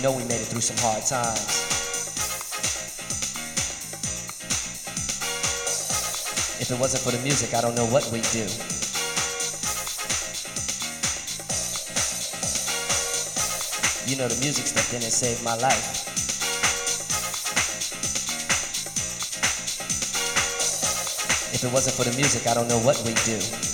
you know we made it through some hard times. If it wasn't for the music, I don't know what we'd do. You know the music stepped in and saved my life. If it wasn't for the music, I don't know what we'd do.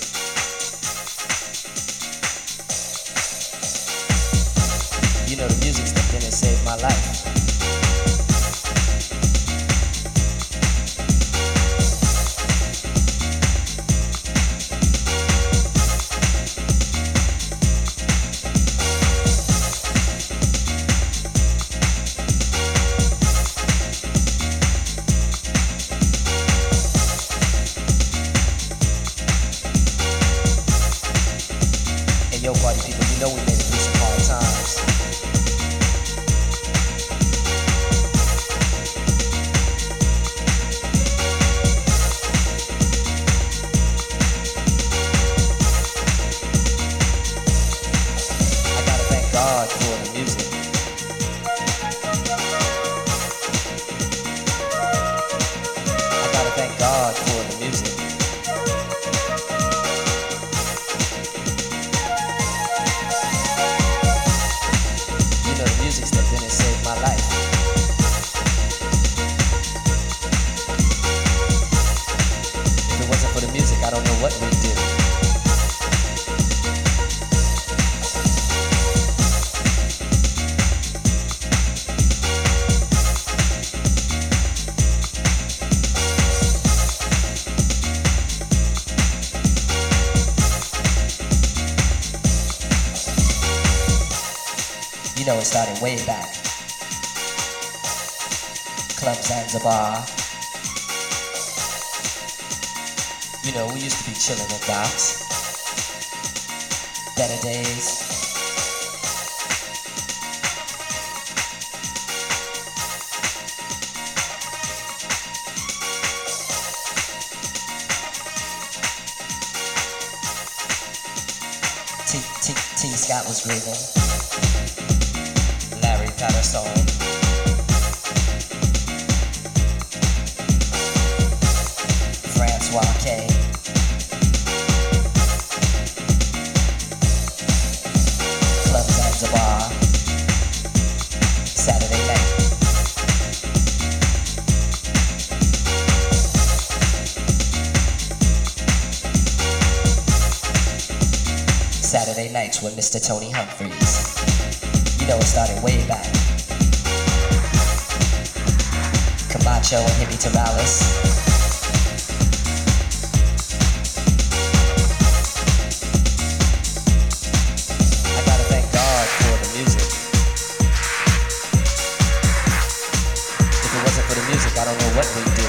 Way back. Club Zanzibar. You know, we used to be chilling at docks. Better days. T T T Scott was breathing. Saturday nights with Mr. Tony Humphries. You know it started way back. Camacho and Hippie Torrales. I don't know what we'd do.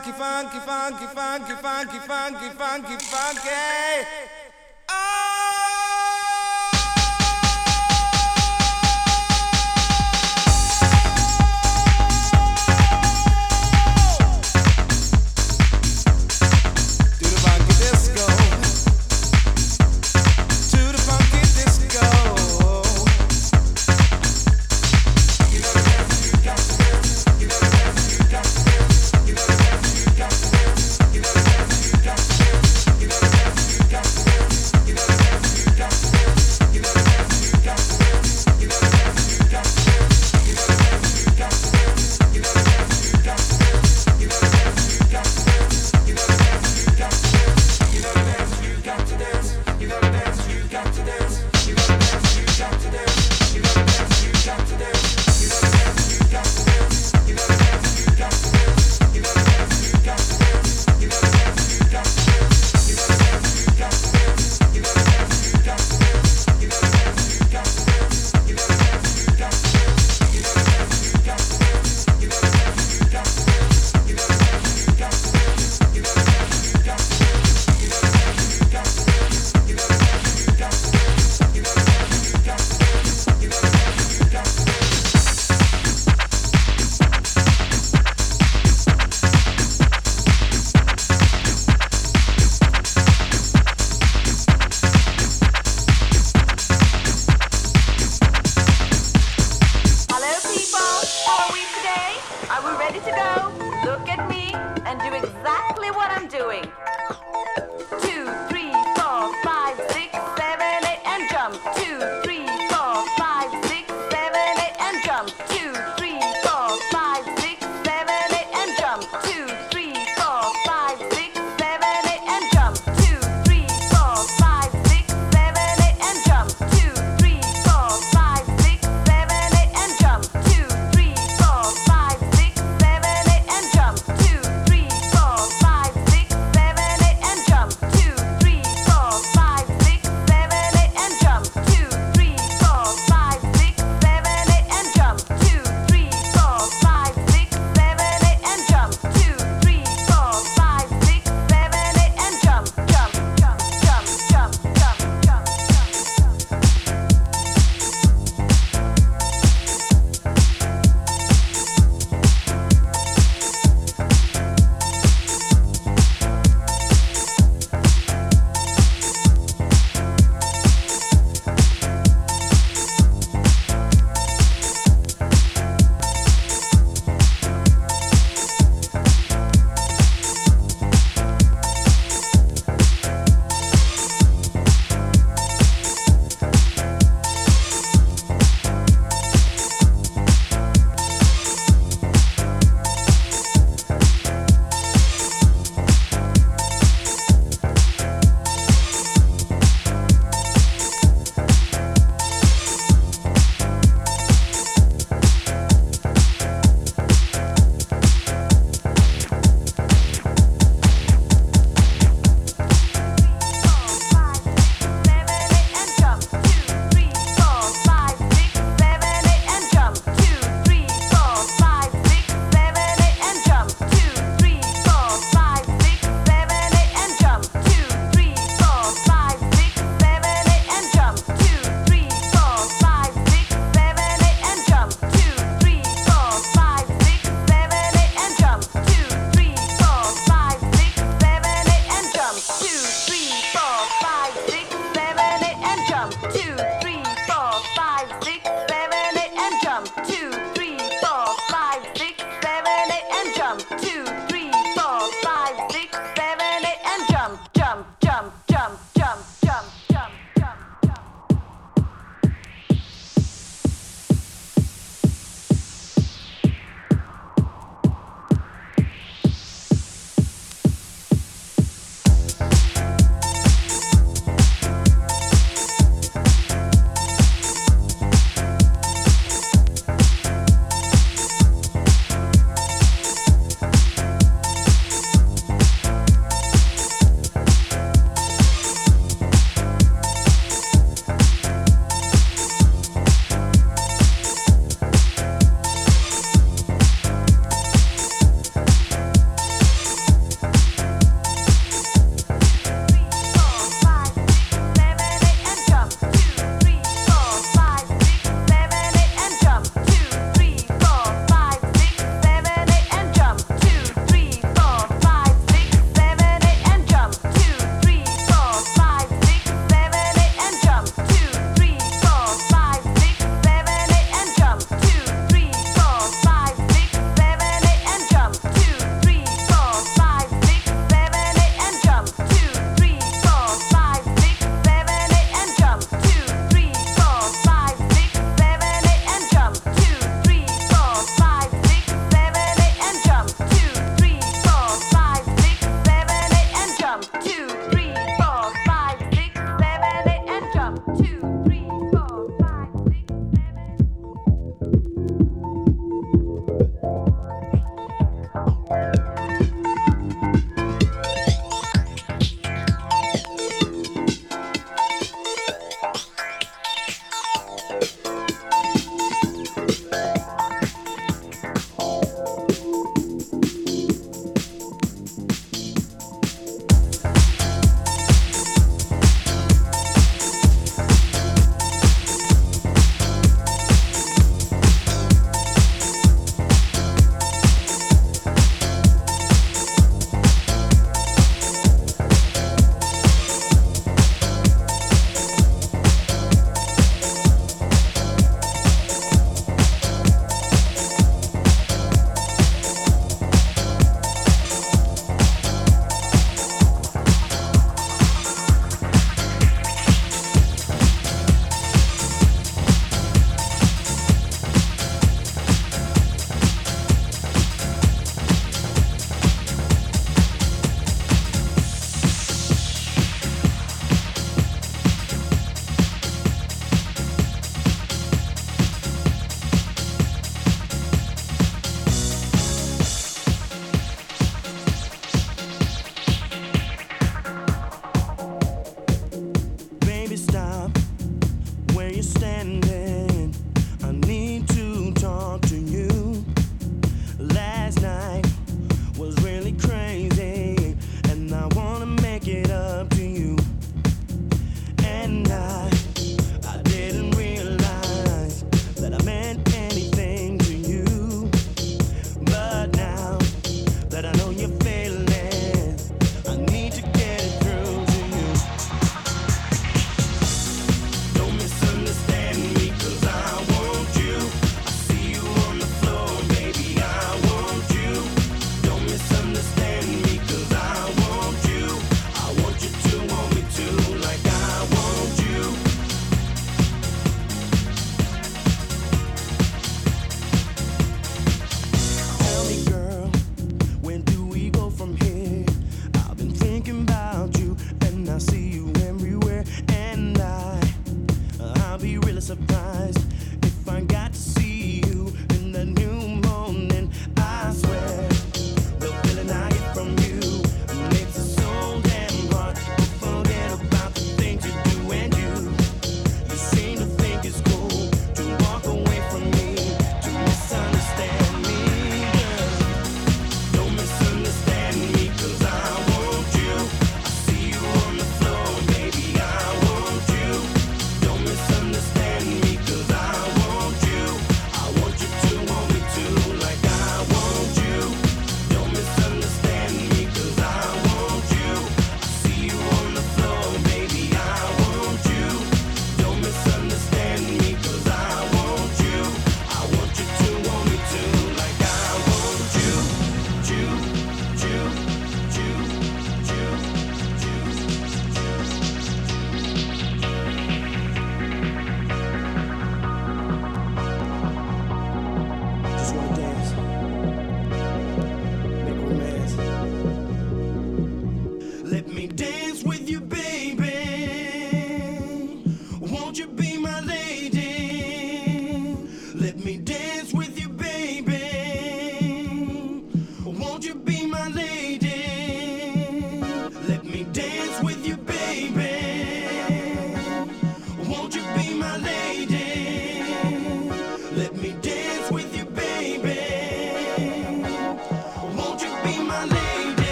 funky, funky, funky, funky, funky, funky, funky, funky.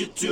You to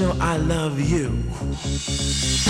know I love you?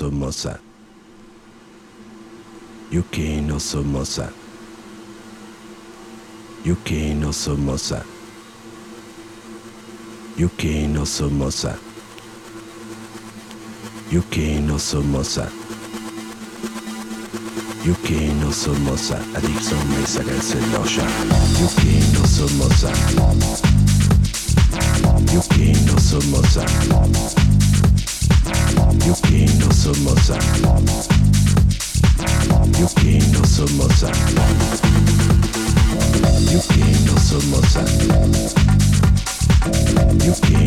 すもさ雪のすもさ雪のすもさ雪のすもさ雪のすもさ雪のすもさアディクションに探せロシャ雪のすもさ雪のすもさ somos amantes. You que no somos amantes. No somos amantes.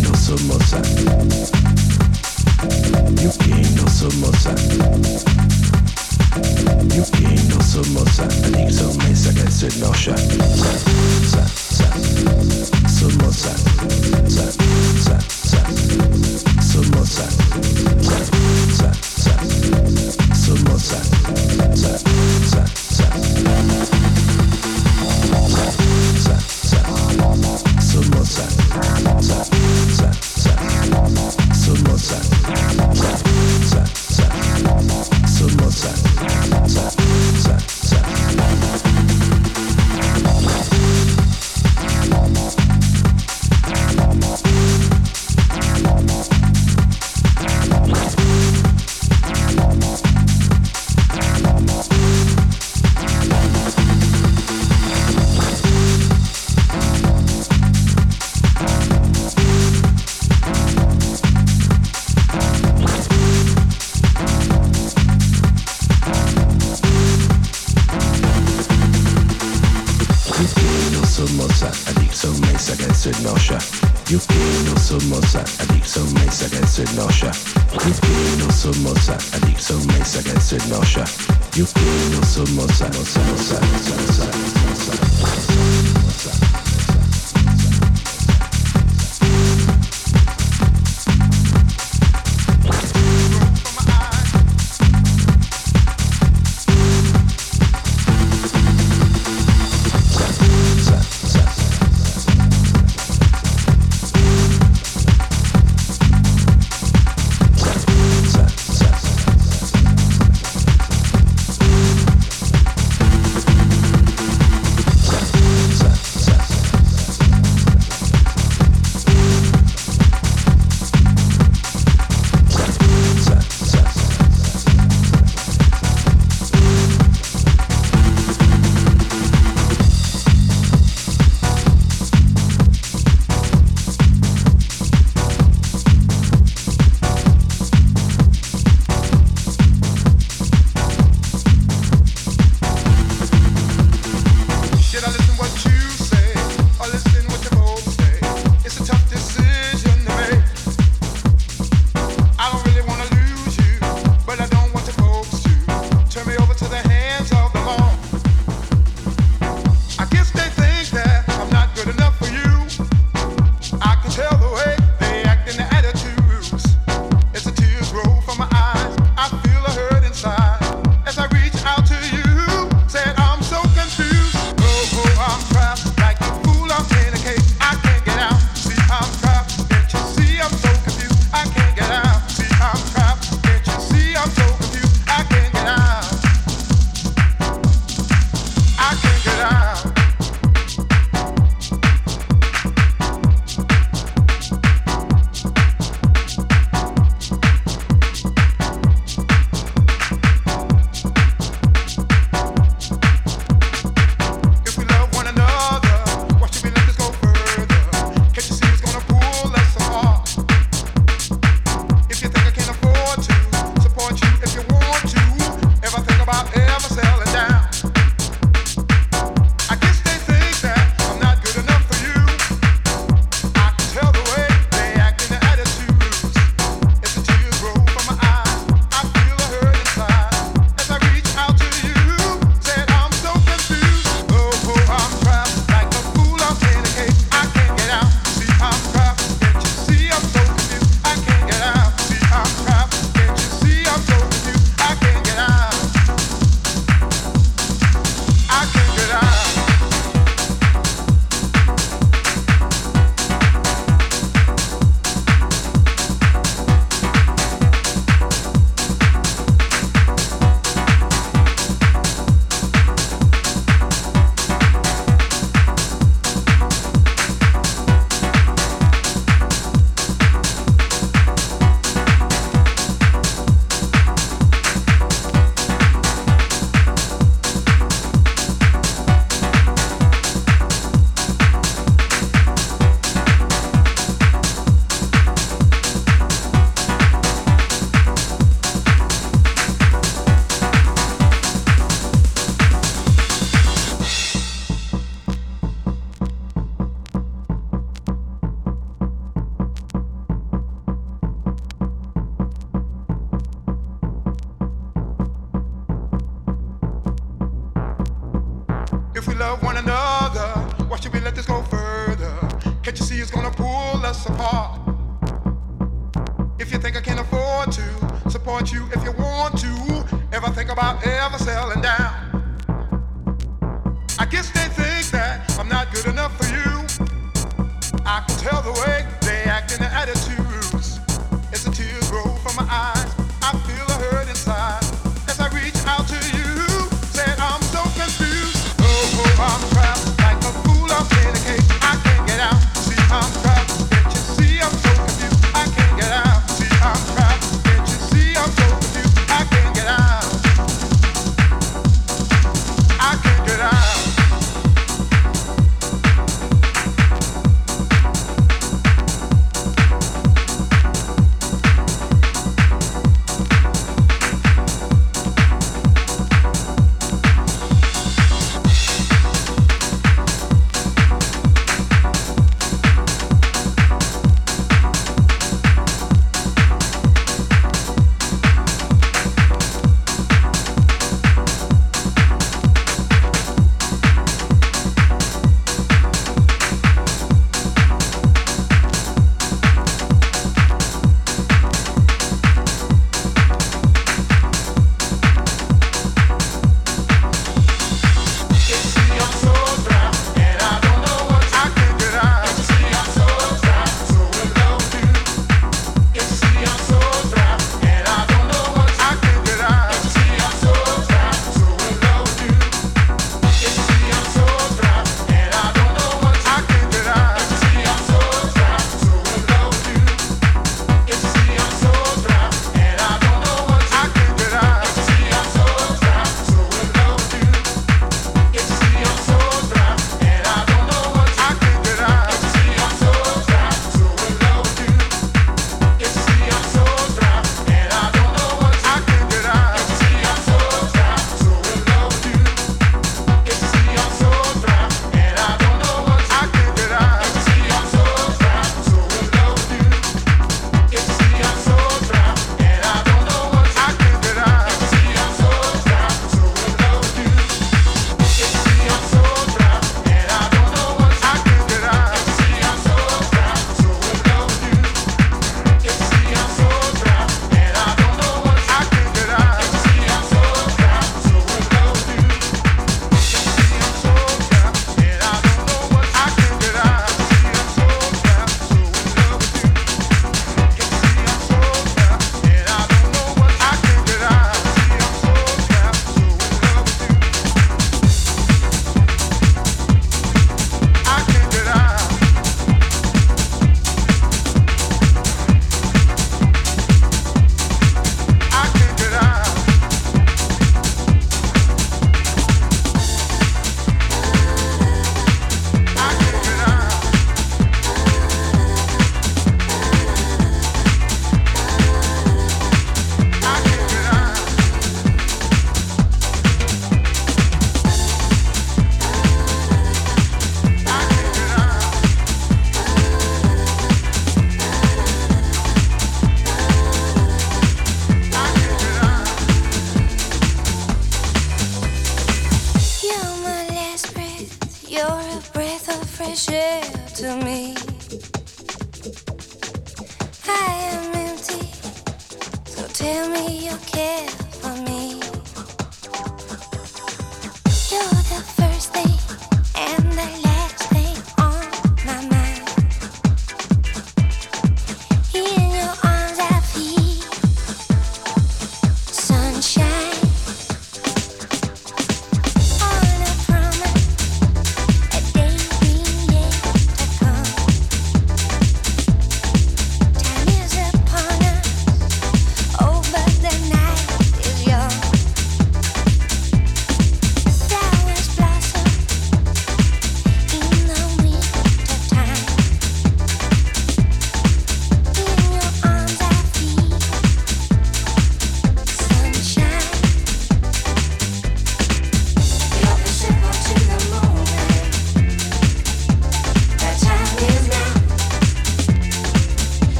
No somos amantes. You que no somos amantes. You no somos amantes. Somos amantes. Somos amantes. Somos amantes. Somos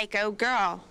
psycho girl.